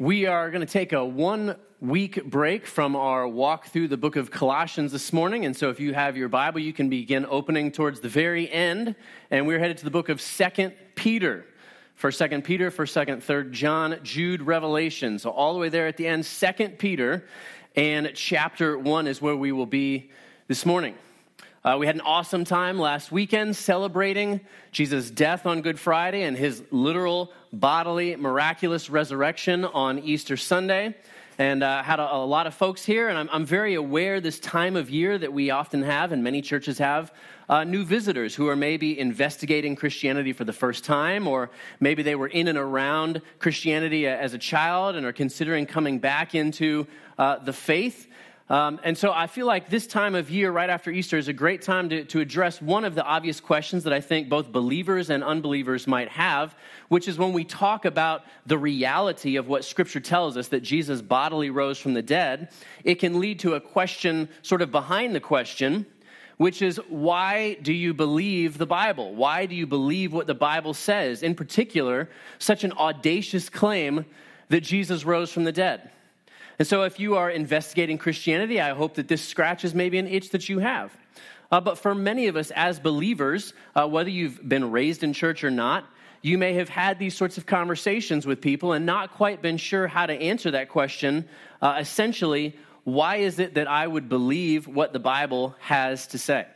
We are going to take a one week break from our walk through the book of Colossians this morning. And so if you have your Bible, you can begin opening towards the very end. And we're headed to the book of Second Peter. For Second Peter, for Second, Third John, Jude, Revelation. So all the way there at the end, Second Peter, and chapter one is where we will be this morning. Uh, we had an awesome time last weekend celebrating Jesus' death on Good Friday and his literal, bodily, miraculous resurrection on Easter Sunday. And uh, had a, a, lot of folks here, and I'm, I'm, very aware this time of year that we often have, and many churches have, uh, new visitors who are maybe investigating Christianity for the first time, or maybe they were in and around Christianity as a child and are considering coming back into uh, the faith. Um, and so I feel like this time of year, right after Easter, is a great time to, to address one of the obvious questions that I think both believers and unbelievers might have, which is when we talk about the reality of what Scripture tells us that Jesus bodily rose from the dead, it can lead to a question sort of behind the question, which is why do you believe the Bible? Why do you believe what the Bible says? In particular, such an audacious claim that Jesus rose from the dead. And so, if you are investigating Christianity, I hope that this scratches maybe an itch that you have. Uh, but for many of us as believers, uh, whether you've been raised in church or not, you may have had these sorts of conversations with people and not quite been sure how to answer that question. Uh, essentially, why is it that I would believe what the Bible has to say?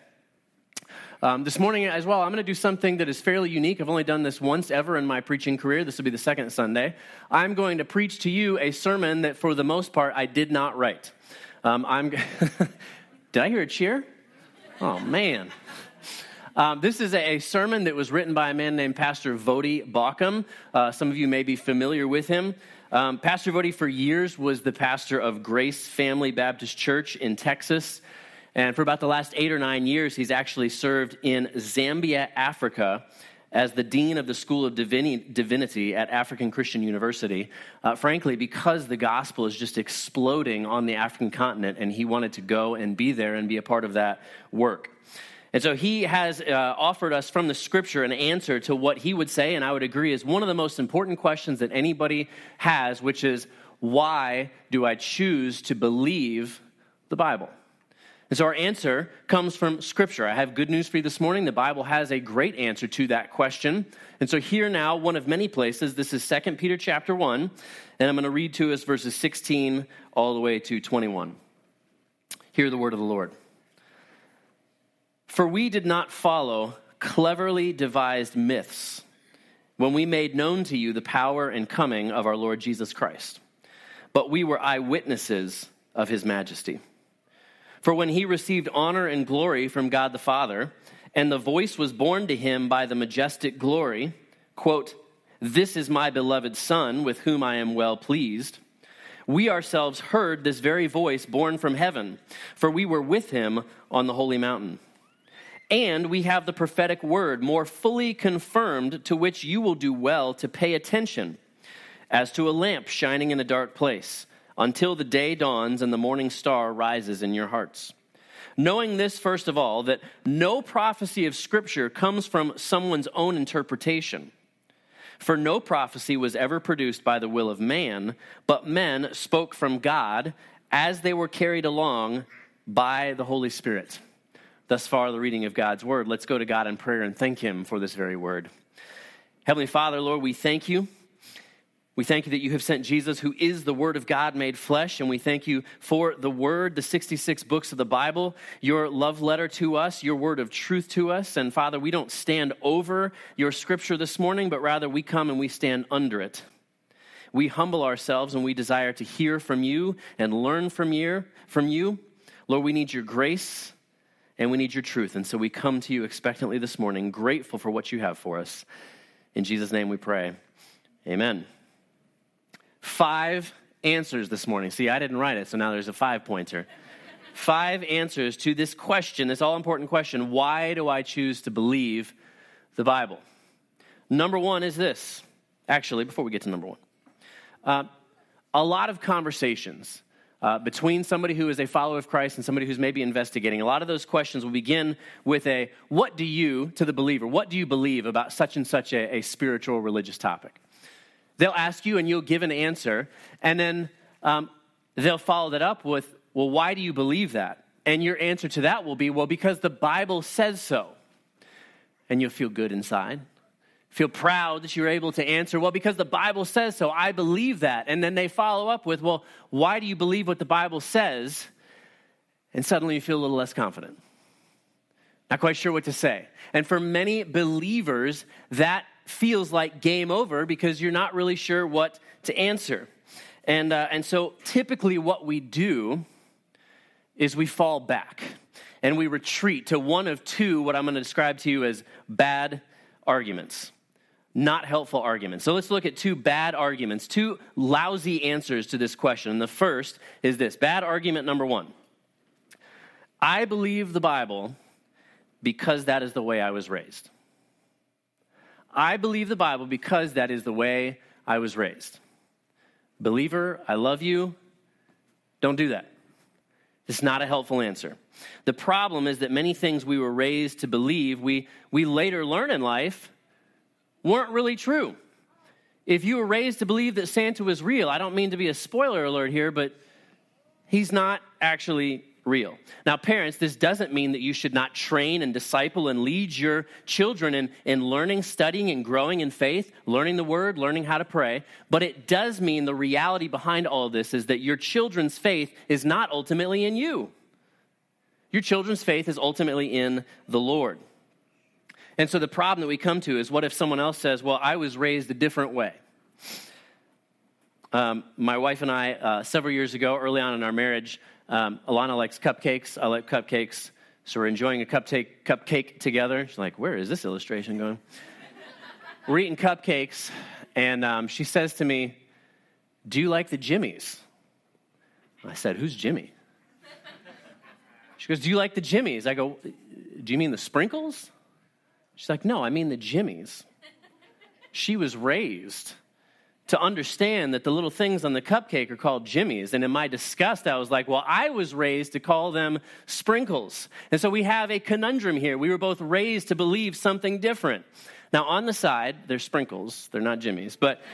Um, this morning as well, I'm going to do something that is fairly unique. I've only done this once ever in my preaching career. This will be the second Sunday. I'm going to preach to you a sermon that, for the most part, I did not write. Um, I'm. did I hear a cheer? Oh man. Um, this is a, sermon that was written by a man named Pastor Voddie Baucham. Uh, some of you may be familiar with him. Um, pastor Voddie, for years, was the pastor of Grace Family Baptist Church in Texas. And for about the last eight or nine years, he's actually served in Zambia, Africa, as the dean of the School of Divinity at African Christian University. Uh, frankly, because the gospel is just exploding on the African continent, and he wanted to go and be there and be a part of that work. And so he has uh, offered us from the scripture an answer to what he would say, and I would agree, is one of the most important questions that anybody has, which is why do I choose to believe the Bible? And so our answer comes from Scripture. I have good news for you this morning. The Bible has a great answer to that question. And so here now, one of many places, this is 2 Peter chapter 1, and I'm going to read to us verses 16 all the way to 21. Hear the word of the Lord. For we did not follow cleverly devised myths when we made known to you the power and coming of our Lord Jesus Christ, but we were eyewitnesses of his majesty. For when he received honor and glory from God the Father, and the voice was borne to him by the majestic glory, quote, This is my beloved Son, with whom I am well pleased. We ourselves heard this very voice borne from heaven, for we were with him on the holy mountain. And we have the prophetic word more fully confirmed, to which you will do well to pay attention, as to a lamp shining in a dark place until the day dawns and the morning star rises in your hearts. Knowing this, first of all, that no prophecy of Scripture comes from someone's own interpretation. For no prophecy was ever produced by the will of man, but men spoke from God as they were carried along by the Holy Spirit. Thus far, the reading of God's word. Let's go to God in prayer and thank Him for this very word. Heavenly Father, Lord, we thank you we thank you that you have sent Jesus, who is the Word of God made flesh, and we thank you for the Word, the 66 books of the Bible, your love letter to us, your word of truth to us. And Father, we don't stand over your scripture this morning, but rather we come and we stand under it. We humble ourselves and we desire to hear from you and learn from you. From you. Lord, we need your grace and we need your truth. And so we come to you expectantly this morning, grateful for what you have for us. In Jesus' name we pray. Amen five answers this morning. See, I didn't write it, so now there's a five pointer. five answers to this question, this all important question why do I choose to believe the Bible? Number one is this. Actually, before we get to number one, uh, a lot of conversations uh, between somebody who is a follower of Christ and somebody who's maybe investigating. A lot of those questions will begin with a what do you, to the believer, what do you believe about such and such a, a spiritual religious topic? They'll ask you and you'll give an answer, and then um, they'll follow that up with, Well, why do you believe that? And your answer to that will be, Well, because the Bible says so. And you'll feel good inside. Feel proud that you're able to answer, Well, because the Bible says so. I believe that. And then they follow up with, Well, why do you believe what the Bible says? And suddenly you feel a little less confident. Not quite sure what to say. And for many believers, that feels like game over because you're not really sure what to answer. And, uh, and so typically, what we do is we fall back and we retreat to one of two, what I'm going to describe to you as bad arguments, not helpful arguments. So let's look at two bad arguments, two lousy answers to this question. And the first is this bad argument number one I believe the Bible because that is the way I was raised. I believe the Bible because that is the way I was raised. Believer, I love you. Don't do that. It's not a helpful answer. The problem is that many things we were raised to believe, we, we later learn in life, weren't really true. If you were raised to believe that Santa was real, I don't mean to be a spoiler alert here, but he's not actually real. Now, parents, this doesn't mean that you should not train and disciple and lead your children in, in learning, studying, and growing in faith, learning the word, learning how to pray. But it does mean the reality behind all of this is that your children's faith is not ultimately in you. Your children's faith is ultimately in the Lord. And so the problem that we come to is what if someone else says, Well, I was raised a different way? Um, my wife and I, uh, several years ago, early on in our marriage, um, Alana likes cupcakes. I like cupcakes. So we're enjoying a cupcake, cupcake together. She's like, Where is this illustration going? we're eating cupcakes, and um, she says to me, Do you like the Jimmies? I said, Who's Jimmy? She goes, Do you like the Jimmies? I go, Do you mean the sprinkles? She's like, No, I mean the Jimmies. She was raised to understand that the little things on the cupcake are called jimmies. And in my disgust, I was like, well, I was raised to call them sprinkles. And so we have a conundrum here. We were both raised to believe something different. Now, on the side, they're sprinkles, they're not jimmies, but.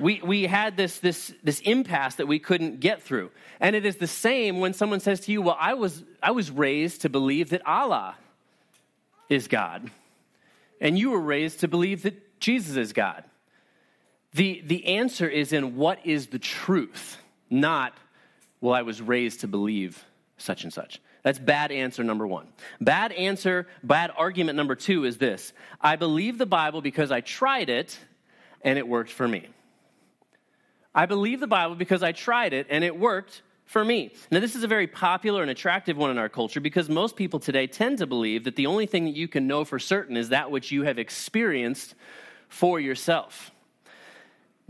we, we had this, this, this impasse that we couldn't get through. And it is the same when someone says to you, Well, I was, I was raised to believe that Allah is God. And you were raised to believe that Jesus is God. The, the answer is in what is the truth, not, well, I was raised to believe such and such. That's bad answer number one. Bad answer, bad argument number two is this I believe the Bible because I tried it and it worked for me. I believe the Bible because I tried it and it worked for me. Now, this is a very popular and attractive one in our culture because most people today tend to believe that the only thing that you can know for certain is that which you have experienced for yourself.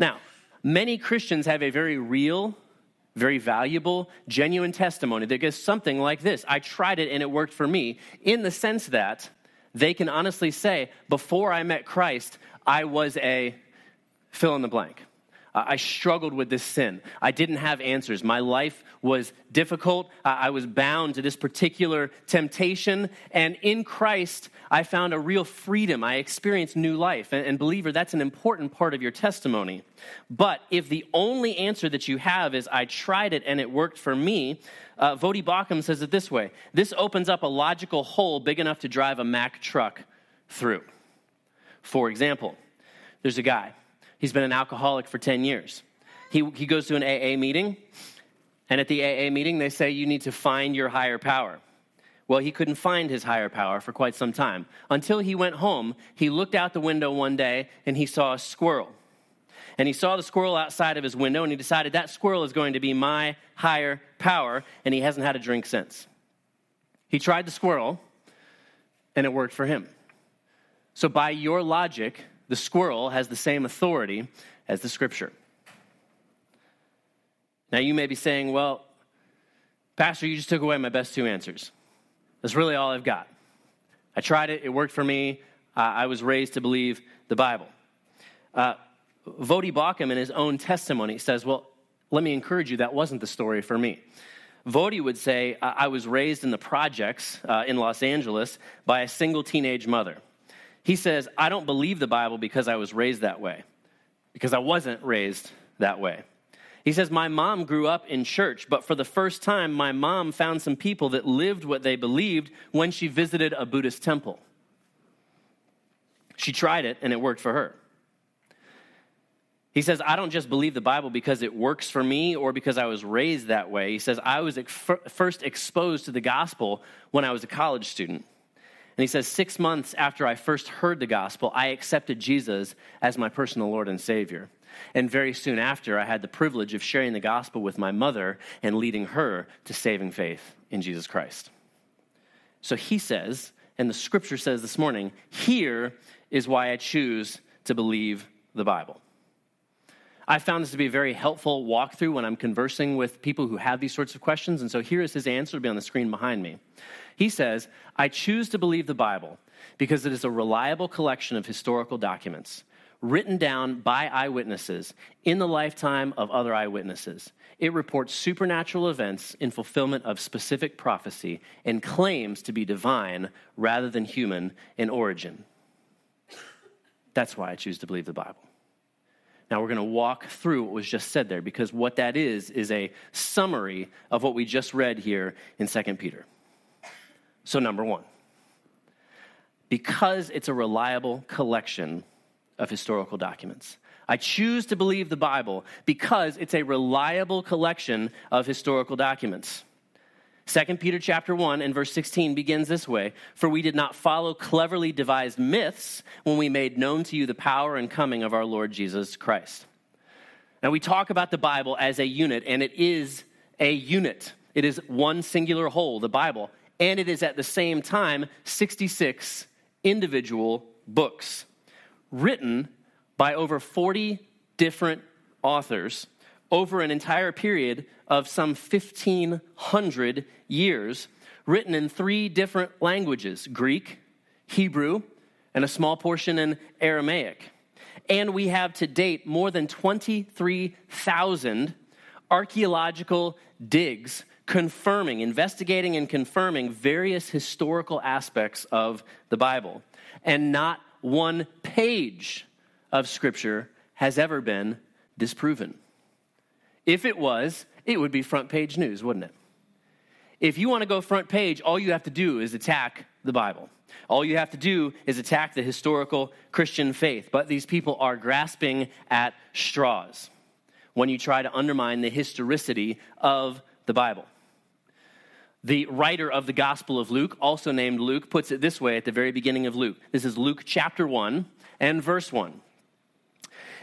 Now, many Christians have a very real, very valuable, genuine testimony that goes something like this I tried it and it worked for me, in the sense that they can honestly say, before I met Christ, I was a fill in the blank. I struggled with this sin. I didn't have answers. My life was difficult. I was bound to this particular temptation. And in Christ, I found a real freedom. I experienced new life. And, believer, that's an important part of your testimony. But if the only answer that you have is, I tried it and it worked for me, uh, Voddie Baucham says it this way this opens up a logical hole big enough to drive a Mack truck through. For example, there's a guy He's been an alcoholic for 10 years. He, he goes to an AA meeting, and at the AA meeting, they say, You need to find your higher power. Well, he couldn't find his higher power for quite some time. Until he went home, he looked out the window one day and he saw a squirrel. And he saw the squirrel outside of his window and he decided that squirrel is going to be my higher power, and he hasn't had a drink since. He tried the squirrel, and it worked for him. So, by your logic, the squirrel has the same authority as the scripture. Now, you may be saying, well, Pastor, you just took away my best two answers. That's really all I've got. I tried it, it worked for me. Uh, I was raised to believe the Bible. Uh, Voddie Baucham, in his own testimony, says, Well, let me encourage you, that wasn't the story for me. Voddie would say, I was raised in the projects uh, in Los Angeles by a single teenage mother. He says, I don't believe the Bible because I was raised that way. because I wasn't raised that way. He says, My mom grew up in church, but for the first time, my mom found some people that lived what they believed when she visited a Buddhist temple. She tried it and it worked for her. He says, I don't just believe the Bible because it works for me or because I was raised that way. He says, I was first exposed to the gospel when I was a college student. And he says, six months after I first heard the gospel, I accepted Jesus as my personal Lord and Savior. And very soon after, I had the privilege of sharing the gospel with my mother and leading her to saving faith in Jesus Christ. So he says, and the scripture says this morning, here is why I choose to believe the Bible. I found this to be a very helpful walkthrough when I'm conversing with people who have these sorts of questions. And so here is his answer to be on the screen behind me. He says, I choose to believe the Bible because it is a reliable collection of historical documents written down by eyewitnesses in the lifetime of other eyewitnesses. It reports supernatural events in fulfillment of specific prophecy and claims to be divine rather than human in origin. That's why I choose to believe the Bible. Now, we're going to walk through what was just said there because what that is is a summary of what we just read here in 2 Peter. So, number one, because it's a reliable collection of historical documents. I choose to believe the Bible because it's a reliable collection of historical documents. 2 Peter chapter 1 and verse 16 begins this way For we did not follow cleverly devised myths when we made known to you the power and coming of our Lord Jesus Christ. Now, we talk about the Bible as a unit, and it is a unit. It is one singular whole, the Bible, and it is at the same time 66 individual books written by over 40 different authors over an entire period of some 1,500 years, written in three different languages Greek, Hebrew, and a small portion in Aramaic. And we have to date more than 23,000 archaeological digs confirming, investigating, and confirming various historical aspects of the Bible. And not one page of Scripture has ever been disproven. If it was, it would be front page news, wouldn't it? If you want to go front page, all you have to do is attack the Bible. All you have to do is attack the historical Christian faith. But these people are grasping at straws when you try to undermine the historicity of the Bible. The writer of the Gospel of Luke, also named Luke, puts it this way at the very beginning of Luke. This is Luke chapter 1 and verse 1.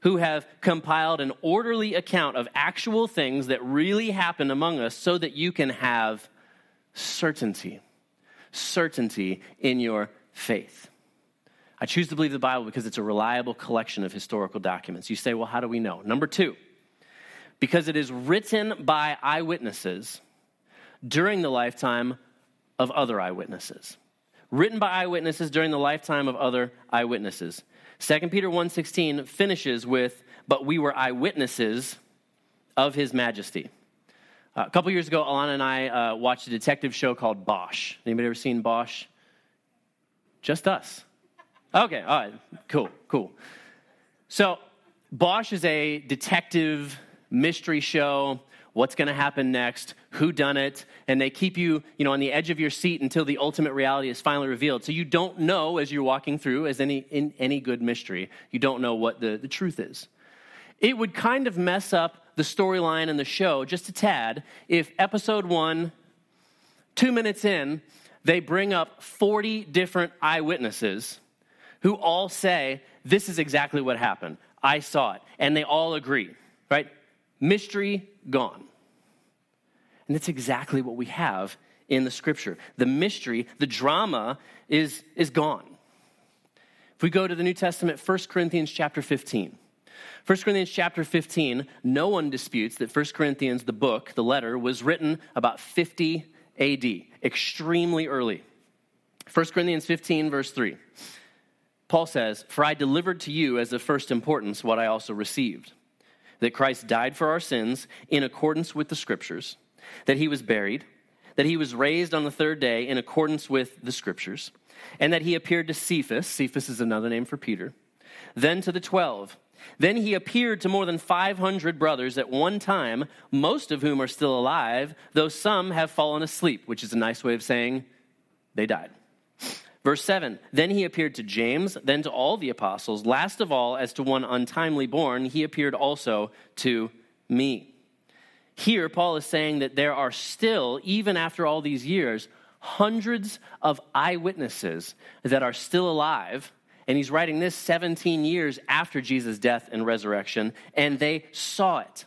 who have compiled an orderly account of actual things that really happened among us so that you can have certainty. Certainty in your faith. I choose to believe the Bible because it's a reliable collection of historical documents. You say, well, how do we know? Number two, because it is written by eyewitnesses during the lifetime of other eyewitnesses. Written by eyewitnesses during the lifetime of other eyewitnesses. 2 Peter 1:16 finishes with but we were eyewitnesses of his majesty. Uh, a couple years ago, Alana and I uh, watched a detective show called Bosch. Anybody ever seen Bosch? Just us. Okay, all right, cool, cool. So, Bosch is a detective mystery show what's going to happen next, who done it, and they keep you, you know, on the edge of your seat until the ultimate reality is finally revealed. So you don't know as you're walking through, as any in any good mystery, you don't know what the, the truth is. It would kind of mess up the storyline and the show just a tad if episode one, two minutes in, they bring up 40 different eyewitnesses who all say, This is exactly what happened. I saw it. And they all agree, right? Mystery gone. And that's exactly what we have in the scripture. The mystery, the drama is, is gone. If we go to the New Testament, 1 Corinthians chapter 15. 1 Corinthians chapter 15, no one disputes that 1 Corinthians, the book, the letter, was written about 50 AD, extremely early. 1 Corinthians 15, verse 3. Paul says, For I delivered to you as of first importance what I also received that Christ died for our sins in accordance with the Scriptures, that he was buried, that he was raised on the third day in accordance with the Scriptures, and that he appeared to Cephas. Cephas is another name for Peter, then to the twelve. Then he appeared to more than 500 brothers at one time, most of whom are still alive, though some have fallen asleep, which is a nice way of saying they died. Verse 7 Then he appeared to James, then to all the apostles. Last of all, as to one untimely born, he appeared also to me. Here, Paul is saying that there are still, even after all these years, hundreds of eyewitnesses that are still alive and he's writing this 17 years after Jesus' death and resurrection, and they saw it.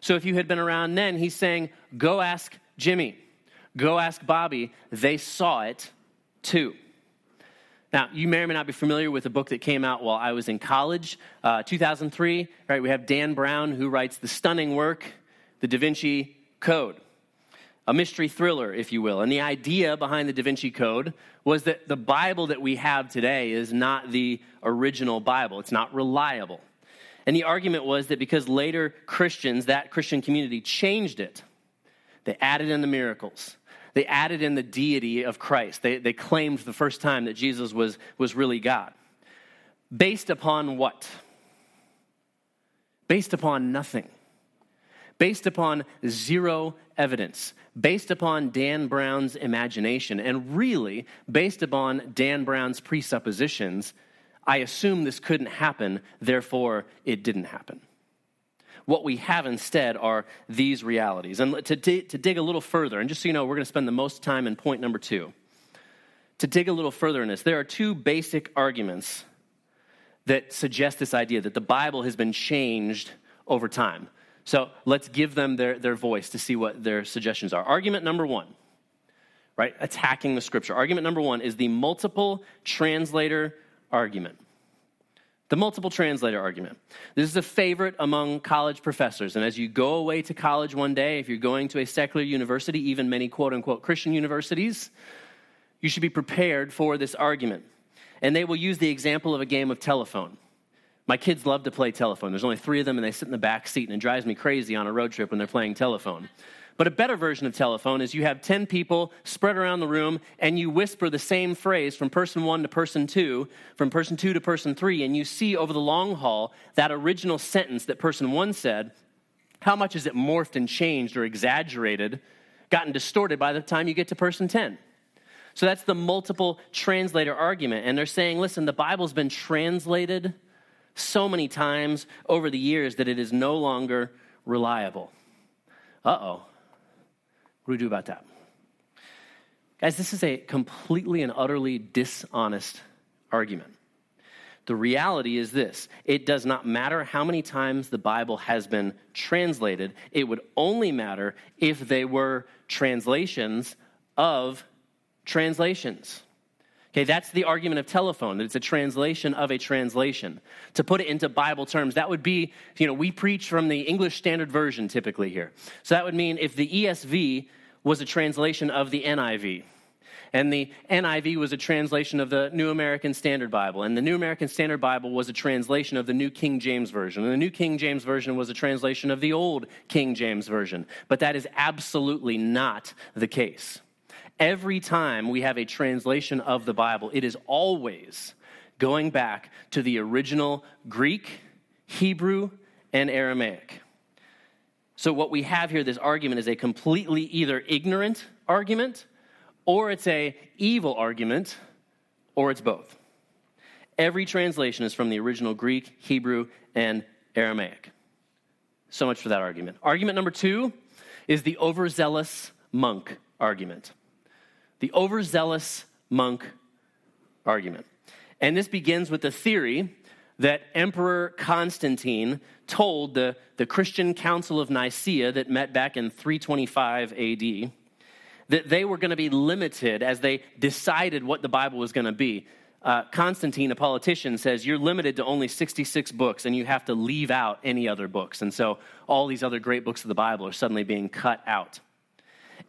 So if you had been around then, he's saying, Go ask Jimmy, go ask Bobby. They saw it too. Now, you may or may not be familiar with a book that came out while I was in college, uh, 2003. Right, we have Dan Brown who writes the stunning work, The Da Vinci Code a mystery thriller, if you will. And the idea behind the Da Vinci Code was that the Bible that we have today is not the original Bible, it's not reliable. And the argument was that because later Christians, that Christian community, changed it, they added in the miracles. They added in the deity of Christ. They, they claimed the first time that Jesus was, was really God. Based upon what? Based upon nothing. Based upon zero evidence based upon Dan Brown's imagination and really based upon Dan Brown's presuppositions. I assume this couldn't happen, therefore, it didn't happen. What we have instead are these realities. And to, to dig a little further, and just so you know, we're going to spend the most time in point number two. To dig a little further in this, there are two basic arguments that suggest this idea that the Bible has been changed over time. So let's give them their, their voice to see what their suggestions are. Argument number one, right? Attacking the scripture. Argument number one is the multiple translator argument. The multiple translator argument. This is a favorite among college professors. And as you go away to college one day, if you're going to a secular university, even many quote unquote Christian universities, you should be prepared for this argument. And they will use the example of a game of telephone. My kids love to play telephone. There's only three of them, and they sit in the back seat, and it drives me crazy on a road trip when they're playing telephone. But a better version of telephone is you have 10 people spread around the room, and you whisper the same phrase from person one to person two, from person two to person three, and you see over the long haul that original sentence that person one said, how much is it morphed and changed or exaggerated, gotten distorted by the time you get to person 10? So that's the multiple translator argument. And they're saying, listen, the Bible's been translated so many times over the years that it is no longer reliable. Uh oh. What do we do about that? Guys, this is a completely and utterly dishonest argument. The reality is this it does not matter how many times the Bible has been translated, it would only matter if they were translations of translations. Okay, that's the argument of telephone, that it's a translation of a translation. To put it into Bible terms, that would be, you know, we preach from the English Standard Version typically here. So that would mean if the ESV was a translation of the NIV, and the NIV was a translation of the New American Standard Bible, and the New American Standard Bible was a translation of the New King James Version, and the New King James Version was a translation of the Old King James Version. But that is absolutely not the case. Every time we have a translation of the Bible, it is always going back to the original Greek, Hebrew, and Aramaic. So, what we have here, this argument, is a completely either ignorant argument, or it's a evil argument, or it's both. Every translation is from the original Greek, Hebrew, and Aramaic. So much for that argument. Argument number two is the overzealous monk argument the overzealous monk argument. And this begins with the theory that Emperor Constantine told the, the Christian Council of Nicaea that met back in 325 AD that they were going to be limited as they decided what the Bible was going to be. uh, Constantine, a politician, says you're limited to only 66 books and you have to leave out any other books. And so all these other great books of the Bible are suddenly being cut out.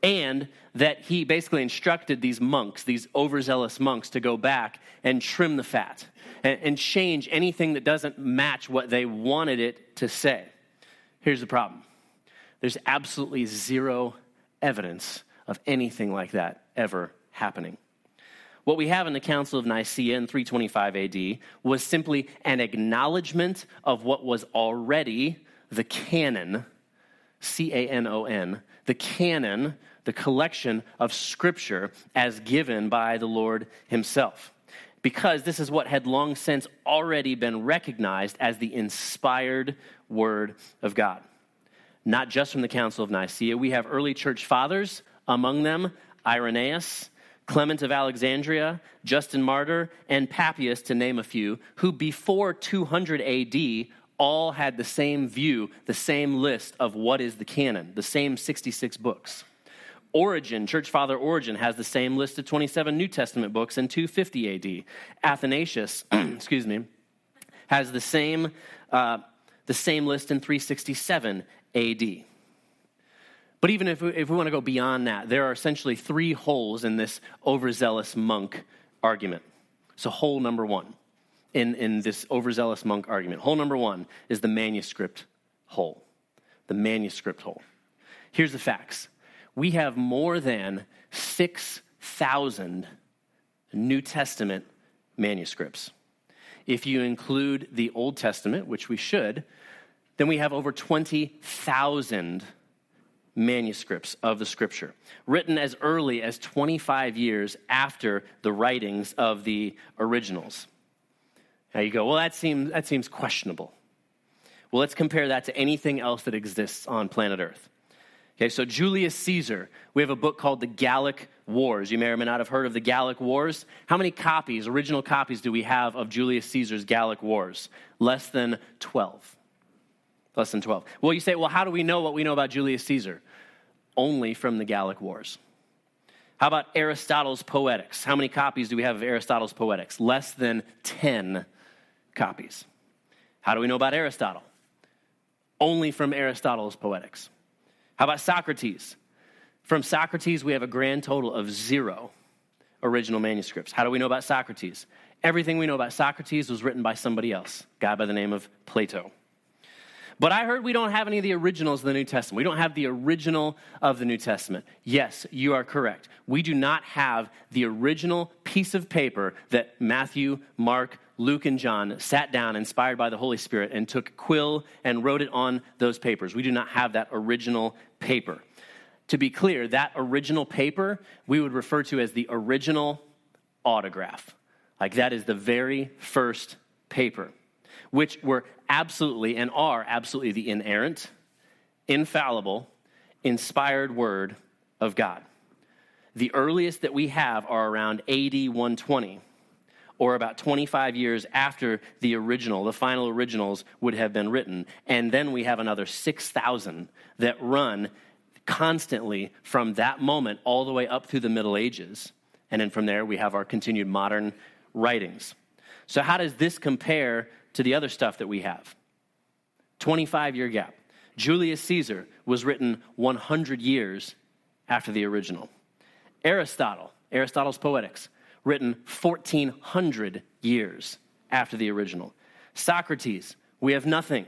And that he basically instructed these monks, these overzealous monks, to go back and trim the fat and, and change anything that doesn't match what they wanted it to say. Here's the problem there's absolutely zero evidence of anything like that ever happening. What we have in the Council of Nicaea in 325 AD was simply an acknowledgement of what was already the canon, C A N O N, the canon, the collection of Scripture as given by the Lord Himself. Because this is what had long since already been recognized as the inspired Word of God. Not just from the Council of Nicaea, we have early church fathers, among them Irenaeus, Clement of Alexandria, Justin Martyr, and Papias, to name a few, who before 200 AD all had the same view, the same list of what is the canon, the same 66 books. Origen, Church Father Origen, has the same list of 27 New Testament books in 250 AD. Athanasius, excuse me, has the same, uh, the same list in 367 AD. But even if we, if we want to go beyond that, there are essentially three holes in this overzealous monk argument. So, hole number one in, in this overzealous monk argument. Hole number one is the manuscript hole. The manuscript hole. Here's the facts we have more than 6,000 New Testament manuscripts. If you include the Old Testament, which we should, then we have over 20,000 manuscripts of the scripture, written as early as 25 years after the writings of the originals. Now you go, well, that seems, that seems questionable. Well, let's compare that to anything else that exists on planet Earth. Okay, so Julius Caesar, we have a book called The Gallic Wars. You may or may not have heard of the Gallic Wars. How many copies, original copies, do we have of Julius Caesar's Gallic Wars? Less than 12. Less than 12. Well, you say, well, how do we know what we know about Julius Caesar? Only from the Gallic Wars. How about Aristotle's Poetics? How many copies do we have of Aristotle's Poetics? Less than 10 copies. How do we know about Aristotle? Only from Aristotle's Poetics. How about Socrates? From Socrates, we have a grand total of zero original manuscripts. How do we know about Socrates? Everything we know about Socrates was written by somebody else, a guy by the name of Plato. But I heard we don't have any of the originals of the New Testament. We don't have the original of the New Testament. Yes, you are correct. We do not have the original piece of paper that Matthew, Mark, Luke, and John sat down, inspired by the Holy Spirit, and took quill and wrote it on those papers. We do not have that original paper. To be clear, that original paper we would refer to as the original autograph. Like that is the very first paper which were absolutely and are absolutely the inerrant, infallible, inspired word of God. The earliest that we have are around AD 120, or about 25 years after the original, the final originals would have been written. And then we have another 6,000 that run constantly from that moment all the way up through the Middle Ages. And then from there, we have our continued modern writings. So, how does this compare to the other stuff that we have. 25 year gap. Julius Caesar was written 100 years after the original. Aristotle, Aristotle's Poetics, written 1400 years after the original. Socrates, we have nothing.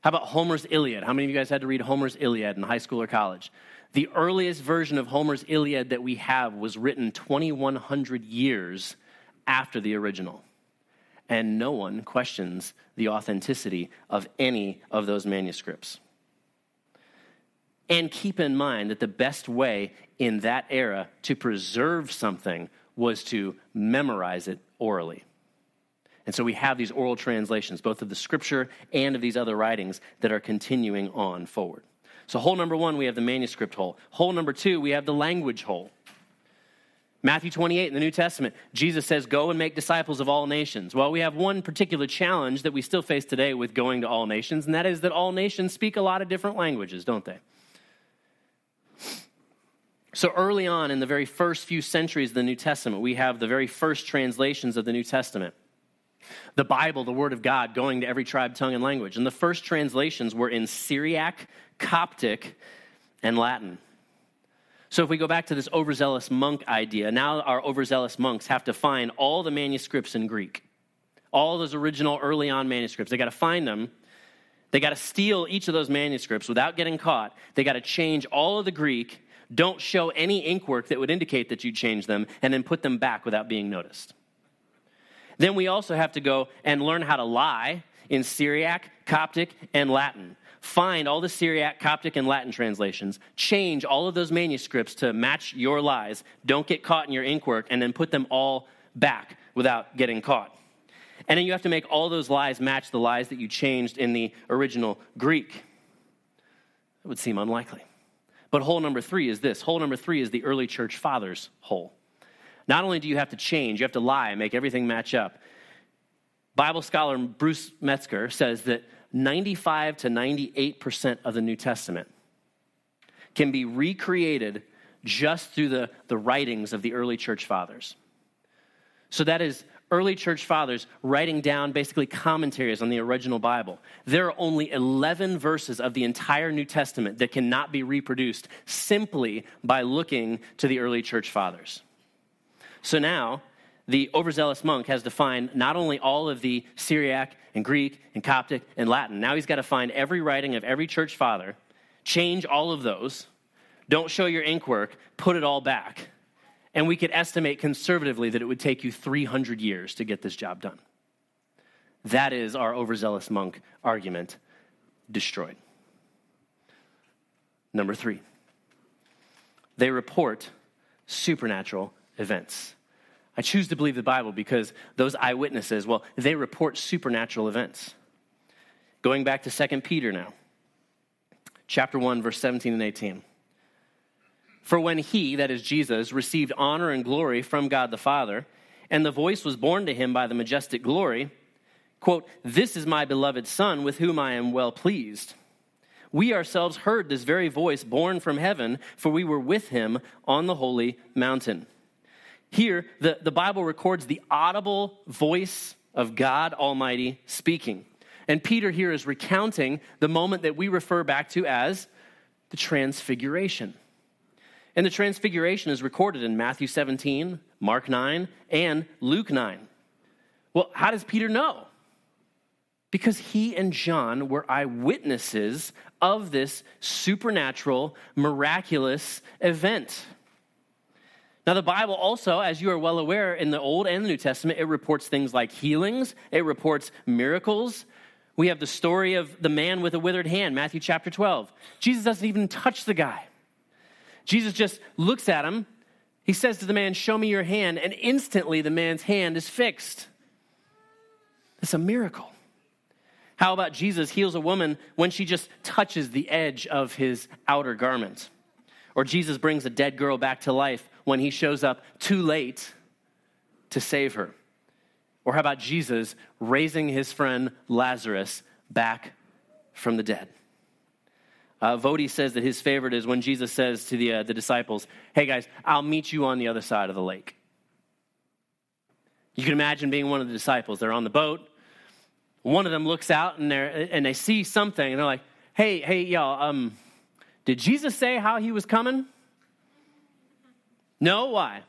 How about Homer's Iliad? How many of you guys had to read Homer's Iliad in high school or college? The earliest version of Homer's Iliad that we have was written 2100 years after the original and no one questions the authenticity of any of those manuscripts. And keep in mind that the best way in that era to preserve something was to memorize it orally. And so we have these oral translations, both of the scripture and of these other writings, that are continuing on forward. So, hole number one, we have the manuscript hole. Hole number two, we have the language hole. Matthew 28 in the New Testament, Jesus says, Go and make disciples of all nations. Well, we have one particular challenge that we still face today with going to all nations, and that is that all nations speak a lot of different languages, don't they? So, early on in the very first few centuries of the New Testament, we have the very first translations of the New Testament. The Bible, the Word of God, going to every tribe, tongue, and language. And the first translations were in Syriac, Coptic, and Latin. So, if we go back to this overzealous monk idea, now our overzealous monks have to find all the manuscripts in Greek, all those original early on manuscripts. They got to find them. They got to steal each of those manuscripts without getting caught. They got to change all of the Greek don't show any ink work that would indicate that you changed them, and then put them back without being noticed. Then we also have to go and learn how to lie in Syriac, Coptic, and Latin. Find all the Syriac, Coptic, and Latin translations, change all of those manuscripts to match your lies, don't get caught in your ink work, and then put them all back without getting caught. And then you have to make all those lies match the lies that you changed in the original Greek. It would seem unlikely. But hole number three is this hole number three is the early church fathers' hole. Not only do you have to change, you have to lie, and make everything match up. Bible scholar Bruce Metzger says that 95 to 98% of the New Testament can be recreated just through the, the writings of the early church fathers. So that is early church fathers writing down basically commentaries on the original Bible. There are only 11 verses of the entire New Testament that cannot be reproduced simply by looking to the early church fathers. So now, the overzealous monk has to find not only all of the Syriac and Greek and Coptic and Latin, now he's got to find every writing of every church father, change all of those, don't show your ink work, put it all back and we could estimate conservatively that it would take you 300 years to get this job done. That is our overzealous monk argument destroyed. Number three, they report supernatural events. I choose to believe the Bible because those eyewitnesses, well, they report supernatural events. Going back to 2 Peter now, chapter 1, verse 17 and 18. For when he, that is Jesus, received honor and glory from God the Father, and the voice was borne to him by the majestic glory, quote, This is my beloved Son, with whom I am well pleased. We ourselves heard this very voice borne from heaven, for we were with him on the holy mountain. Here, the, the Bible records the audible voice of God Almighty speaking. And Peter here is recounting the moment that we refer back to as the transfiguration. And the transfiguration is recorded in Matthew 17, Mark 9, and Luke 9. Well, how does Peter know? Because he and John were eyewitnesses of this supernatural, miraculous event. Now, the Bible also, as you are well aware, in the Old and the New Testament, it reports things like healings, it reports miracles. We have the story of the man with a withered hand, Matthew chapter 12. Jesus doesn't even touch the guy. Jesus just looks at him. He says to the man, Show me your hand. And instantly the man's hand is fixed. It's a miracle. How about Jesus heals a woman when she just touches the edge of his outer garment? Or Jesus brings a dead girl back to life when he shows up too late to save her? Or how about Jesus raising his friend Lazarus back from the dead? Uh, Voddie says that his favorite is when Jesus says to the, uh, the disciples, Hey guys, I'll meet you on the other side of the lake. You can imagine being one of the disciples. They're on the boat. One of them looks out and, they and they see something and they're like, Hey, hey, y'all, um, did Jesus say how he was coming? No, why?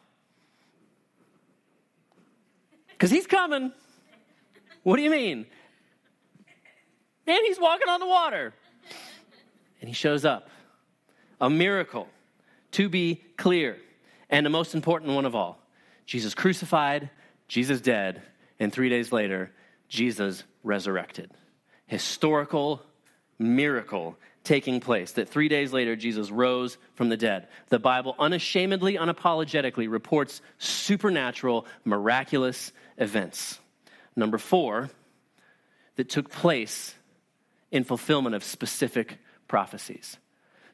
Because he's coming. What do you mean? And he's walking on the water. And he shows up. A miracle, to be clear. And the most important one of all Jesus crucified, Jesus dead, and three days later, Jesus resurrected. Historical miracle taking place that three days later Jesus rose from the dead. The Bible unashamedly, unapologetically reports supernatural, miraculous events. Number four, that took place in fulfillment of specific prophecies.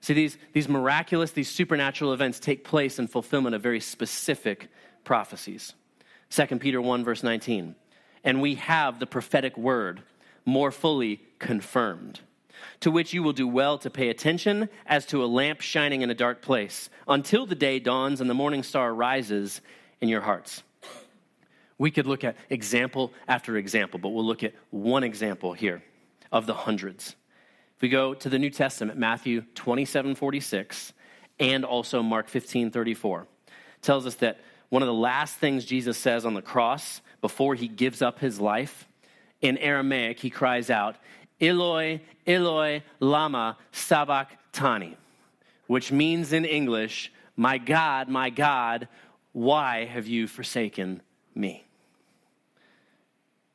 See, these, these miraculous, these supernatural events take place in fulfillment of very specific prophecies. 2 Peter 1, verse 19. And we have the prophetic word more fully confirmed. to which you will do well to pay attention as to a lamp shining in a dark place, until the day dawns and the morning star rises in your hearts. We could look at example after example, but we'll look at one example here of the hundreds. We go to the New Testament, Matthew 27 46, and also Mark 15 34, tells us that one of the last things Jesus says on the cross before he gives up his life, in Aramaic, he cries out, Eloi, Eloi, lama sabachthani, which means in English, My God, my God, why have you forsaken me?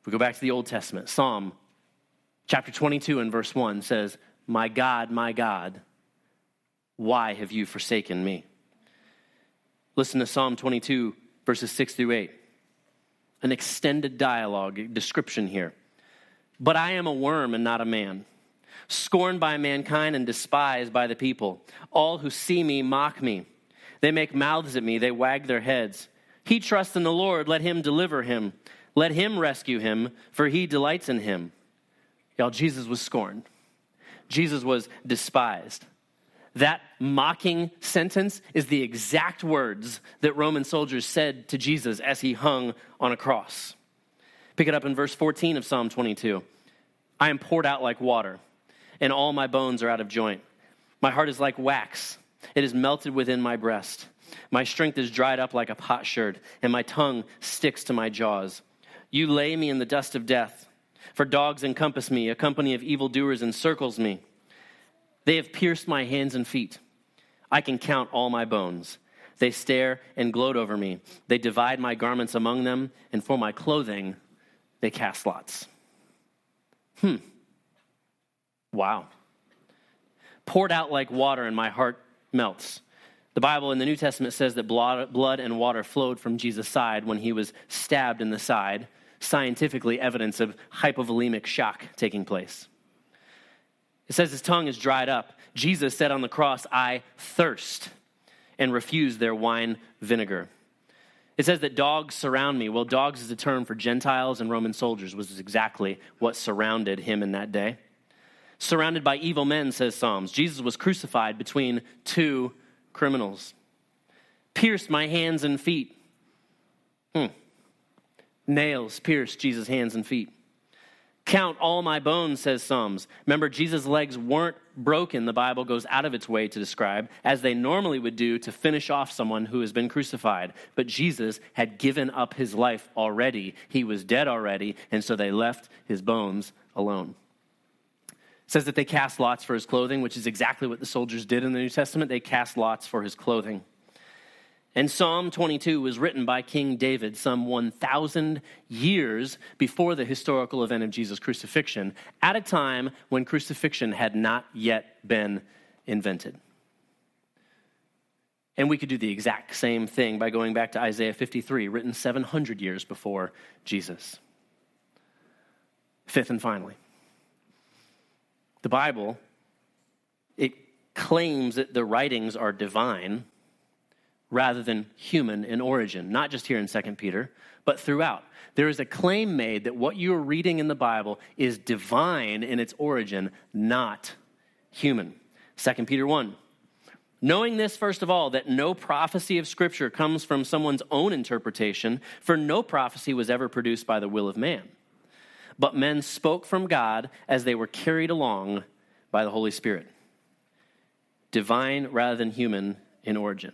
If we go back to the Old Testament, Psalm chapter 22 and verse 1 says, My God, my God, why have you forsaken me? Listen to Psalm 22, verses 6 through 8. An extended dialogue, description here. But I am a worm and not a man, scorned by mankind and despised by the people. All who see me mock me. They make mouths at me, they wag their heads. He trusts in the Lord, let him deliver him. Let him rescue him, for he delights in him. Y'all, Jesus was scorned. Jesus was despised. That mocking sentence is the exact words that Roman soldiers said to Jesus as he hung on a cross. Pick it up in verse 14 of Psalm 22. I am poured out like water, and all my bones are out of joint. My heart is like wax, it is melted within my breast. My strength is dried up like a potsherd, and my tongue sticks to my jaws. You lay me in the dust of death, for dogs encompass me, a company of evildoers encircles me. They have pierced my hands and feet. I can count all my bones. They stare and gloat over me. They divide my garments among them, and for my clothing they cast lots. Hmm. Wow. Poured out like water, and my heart melts. The Bible in the New Testament says that blood and water flowed from Jesus' side when he was stabbed in the side, scientifically evidence of hypovolemic shock taking place. It says his tongue is dried up. Jesus said on the cross, I thirst, and refused their wine vinegar. It says that dogs surround me. Well, dogs is a term for Gentiles and Roman soldiers, which is exactly what surrounded him in that day. Surrounded by evil men, says Psalms. Jesus was crucified between two criminals. Pierced my hands and feet. Hmm. Nails pierced Jesus' hands and feet. Count all my bones, says Psalms. Remember, Jesus' legs weren't broken, the Bible goes out of its way to describe, as they normally would do to finish off someone who has been crucified. But Jesus had given up his life already. He was dead already, and so they left his bones alone. It says that they cast lots for his clothing, which is exactly what the soldiers did in the New Testament. They cast lots for his clothing. And Psalm 22 was written by King David some 1,000 years before the historical event of Jesus' crucifixion, at a time when crucifixion had not yet been invented. And we could do the exact same thing by going back to Isaiah 53, written 700 years before Jesus. Fifth and finally, the Bible, it claims that the writings are divine rather than human in origin, not just here in 2 Peter, but throughout. There is a claim made that what you are reading in the Bible is divine in its origin, not human. 2 Peter 1. Knowing this, first of all, that no prophecy of Scripture comes from someone's own interpretation, for no prophecy was ever produced by the will of man. But men spoke from God as they were carried along by the Holy Spirit. Divine rather than human in origin.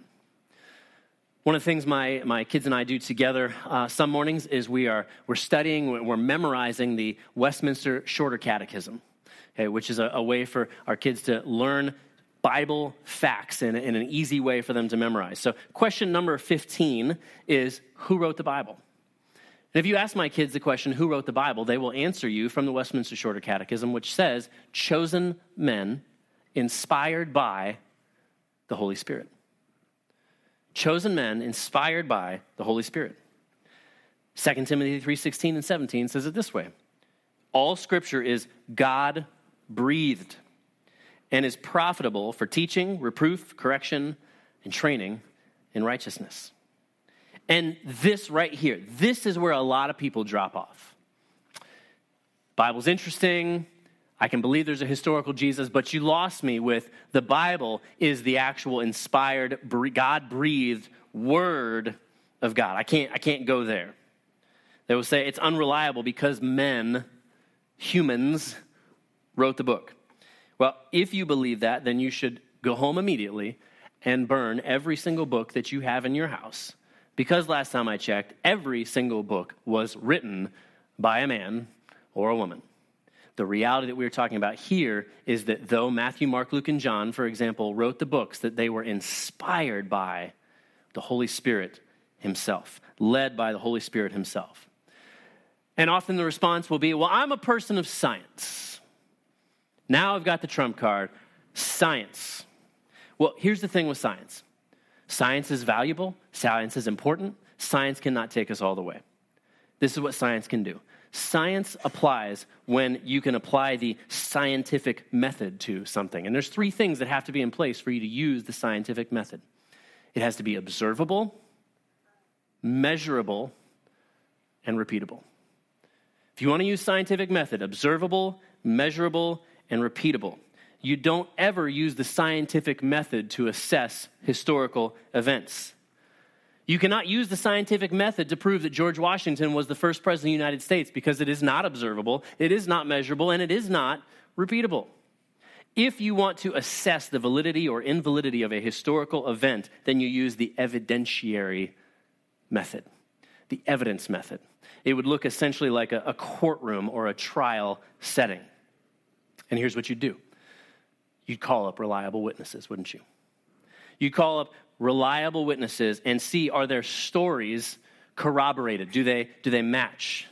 One of the things my, my kids and I do together uh, some mornings is we are we're studying, we're memorizing the Westminster Shorter Catechism, okay, which is a, a way for our kids to learn Bible facts in, in an easy way for them to memorize. So, question number 15 is Who wrote the Bible? And if you ask my kids the question, Who wrote the Bible? they will answer you from the Westminster Shorter Catechism, which says, Chosen men inspired by the Holy Spirit chosen men inspired by the Holy Spirit. 2 Timothy 3:16 and 17 says it this way. All scripture is God breathed and is profitable for teaching, reproof, correction, and training in righteousness. And this right here, this is where a lot of people drop off. Bible's interesting. I can believe there's a historical Jesus, but you lost me with the Bible is the actual inspired, God breathed word of God. I can't, I can't go there. They will say it's unreliable because men, humans, wrote the book. Well, if you believe that, then you should go home immediately and burn every single book that you have in your house. Because last time I checked, every single book was written by a man or a woman. The reality that we are talking about here is that though Matthew, Mark, Luke, and John, for example, wrote the books, that they were inspired by the Holy Spirit Himself, led by the Holy Spirit Himself. And often the response will be, Well, I'm a person of science. Now I've got the trump card science. Well, here's the thing with science science is valuable, science is important, science cannot take us all the way. This is what science can do Science applies when you can apply the scientific method to something. And there's three things that have to be in place for you to use the scientific method it has to be observable, measurable, and repeatable. If you want to use scientific method, observable, measurable, and repeatable, you don't ever use the scientific method to assess historical events. You cannot use the scientific method to prove that George Washington was the first president of the United States because it is not observable, it is not measurable, and it is not repeatable. If you want to assess the validity or invalidity of a historical event, then you use the evidentiary method, the evidence method. It would look essentially like a, a courtroom or a trial setting. And here's what you'd do you'd call up reliable witnesses, wouldn't you? You'd call up reliable witnesses and see are their stories corroborated? Do they, do they match?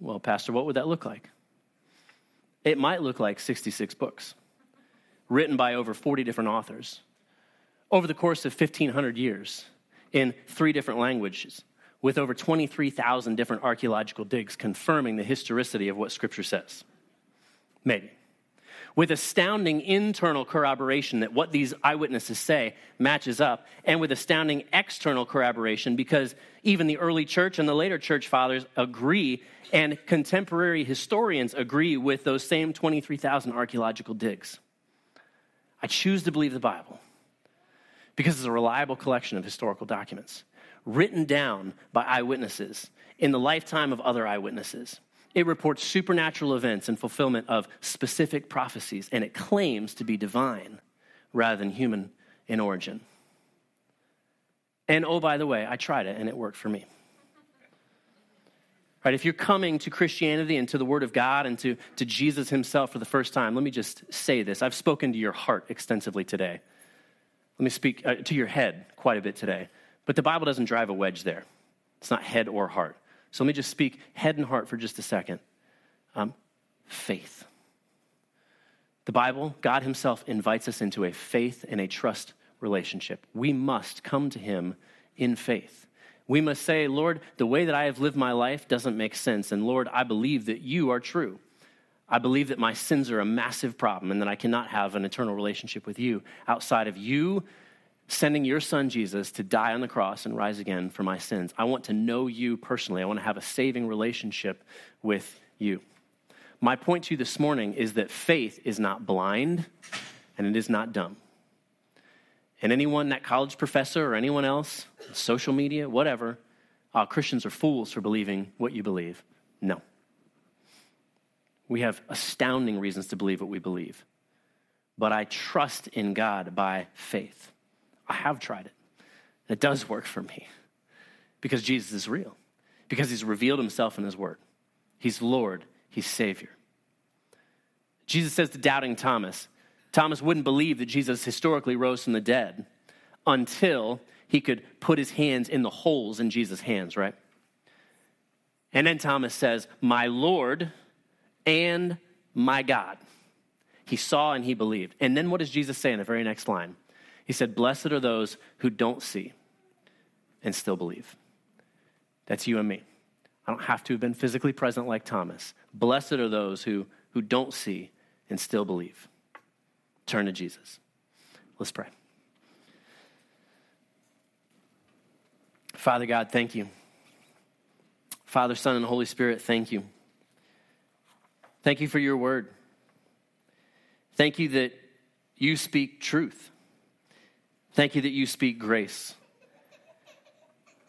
Well, Pastor, what would that look like? It might look like 66 books written by over 40 different authors over the course of 1,500 years in three different languages with over 23,000 different archaeological digs confirming the historicity of what Scripture says. Maybe with astounding internal corroboration that what these eyewitnesses say matches up, and with astounding external corroboration because even the early church and the later church fathers agree, and contemporary historians agree with those same 23,000 archaeological digs. I choose to believe the Bible because it's a reliable collection of historical documents written down by eyewitnesses in the lifetime of other eyewitnesses. It reports supernatural events and fulfillment of specific prophecies, and it claims to be divine rather than human in origin. And oh, by the way, I tried it and it worked for me. Right, if you're coming to Christianity and to the Word of God and to, to Jesus Himself for the first time, let me just say this. I've spoken to your heart extensively today. Let me speak uh, to your head quite a bit today. But the Bible doesn't drive a wedge there, it's not head or heart. So let me just speak head and heart for just a second. Um, faith. The Bible, God Himself invites us into a faith and a trust relationship. We must come to Him in faith. We must say, Lord, the way that I have lived my life doesn't make sense. And Lord, I believe that you are true. I believe that my sins are a massive problem and that I cannot have an eternal relationship with you outside of you sending your son Jesus to die on the cross and rise again for my sins. I want to know you personally. I want to have a saving relationship with you. My point to you this morning is that faith is not blind and it is not dumb. And anyone, that college professor or anyone else, social media, whatever, uh, Christians are fools for believing what you believe. No. We have astounding reasons to believe what we believe. But I trust in God by faith. I have tried it. It does work for me because Jesus is real, because he's revealed himself in his word. He's Lord, he's Savior. Jesus says to doubting Thomas, Thomas wouldn't believe that Jesus historically rose from the dead until he could put his hands in the holes in Jesus' hands, right? And then Thomas says, My Lord and my God. He saw and he believed. And then what does Jesus say in the very next line? He said, Blessed are those who don't see and still believe. That's you and me. I don't have to have been physically present like Thomas. Blessed are those who, who don't see and still believe. Turn to Jesus. Let's pray. Father God, thank you. Father, Son, and Holy Spirit, thank you. Thank you for your word. Thank you that you speak truth. Thank you that you speak grace.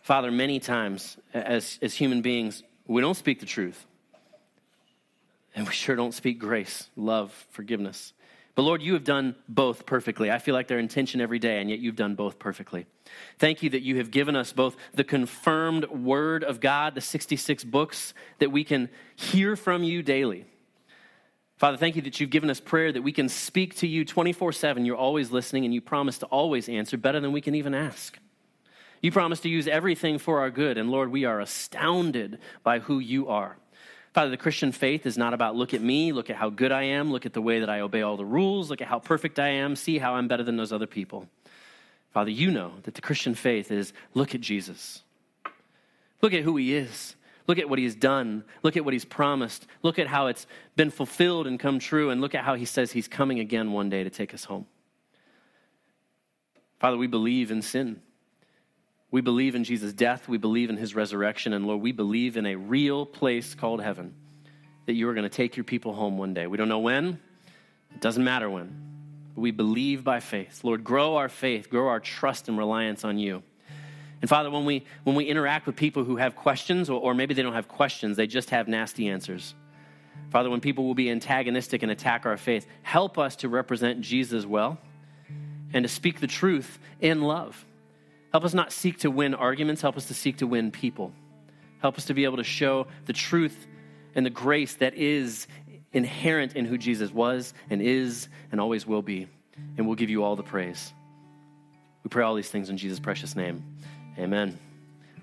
Father, many times as, as human beings, we don't speak the truth. And we sure don't speak grace, love, forgiveness. But Lord, you have done both perfectly. I feel like they're in tension every day, and yet you've done both perfectly. Thank you that you have given us both the confirmed word of God, the 66 books that we can hear from you daily. Father, thank you that you've given us prayer that we can speak to you 24 7. You're always listening, and you promise to always answer better than we can even ask. You promise to use everything for our good, and Lord, we are astounded by who you are. Father, the Christian faith is not about look at me, look at how good I am, look at the way that I obey all the rules, look at how perfect I am, see how I'm better than those other people. Father, you know that the Christian faith is look at Jesus. Look at who he is. Look at what he's done. Look at what he's promised. Look at how it's been fulfilled and come true. And look at how he says he's coming again one day to take us home. Father, we believe in sin. We believe in Jesus' death. We believe in his resurrection. And Lord, we believe in a real place called heaven that you are going to take your people home one day. We don't know when, it doesn't matter when. But we believe by faith. Lord, grow our faith, grow our trust and reliance on you. And Father, when we, when we interact with people who have questions, or, or maybe they don't have questions, they just have nasty answers. Father, when people will be antagonistic and attack our faith, help us to represent Jesus well and to speak the truth in love. Help us not seek to win arguments, help us to seek to win people. Help us to be able to show the truth and the grace that is inherent in who Jesus was and is and always will be. And we'll give you all the praise. We pray all these things in Jesus' precious name. Amen.